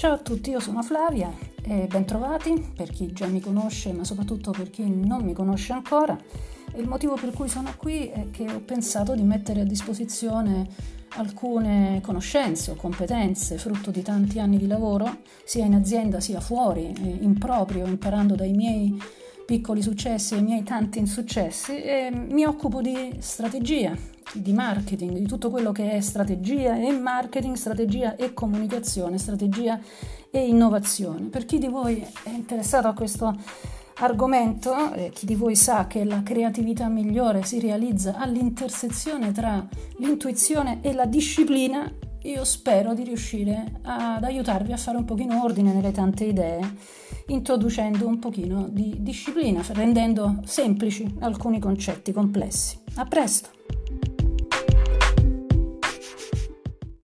Ciao a tutti, io sono Flavia e bentrovati per chi già mi conosce, ma soprattutto per chi non mi conosce ancora. Il motivo per cui sono qui è che ho pensato di mettere a disposizione alcune conoscenze o competenze frutto di tanti anni di lavoro, sia in azienda sia fuori, in proprio, imparando dai miei piccoli successi e i miei tanti insuccessi e mi occupo di strategia, di marketing, di tutto quello che è strategia e marketing, strategia e comunicazione, strategia e innovazione. Per chi di voi è interessato a questo argomento, eh, chi di voi sa che la creatività migliore si realizza all'intersezione tra l'intuizione e la disciplina, io spero di riuscire ad aiutarvi a fare un pochino ordine nelle tante idee, introducendo un pochino di disciplina, rendendo semplici alcuni concetti complessi. A presto!